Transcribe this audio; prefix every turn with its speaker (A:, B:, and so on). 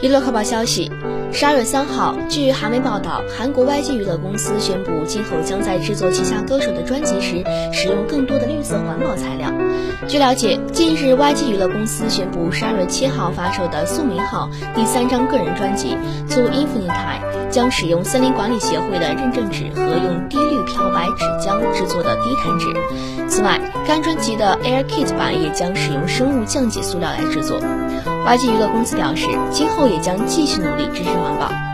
A: 娱乐快报消息：十二月三号，据韩媒报道，韩国 YG 娱乐公司宣布，今后将在制作旗下歌手的专辑时，使用更多的绿色环保材料。据了解，近日 YG 娱乐公司宣布，十二月七号发售的《宋明浩》第三张个人专辑《To Infinite》将使用森林管理协会的认证纸和用低氯漂白纸浆制作的低碳纸。此外，该专辑的 Air Kit 版也将使用生物降解塑料来制作。YG 娱乐公司表示，今后也将继续努力支持环保。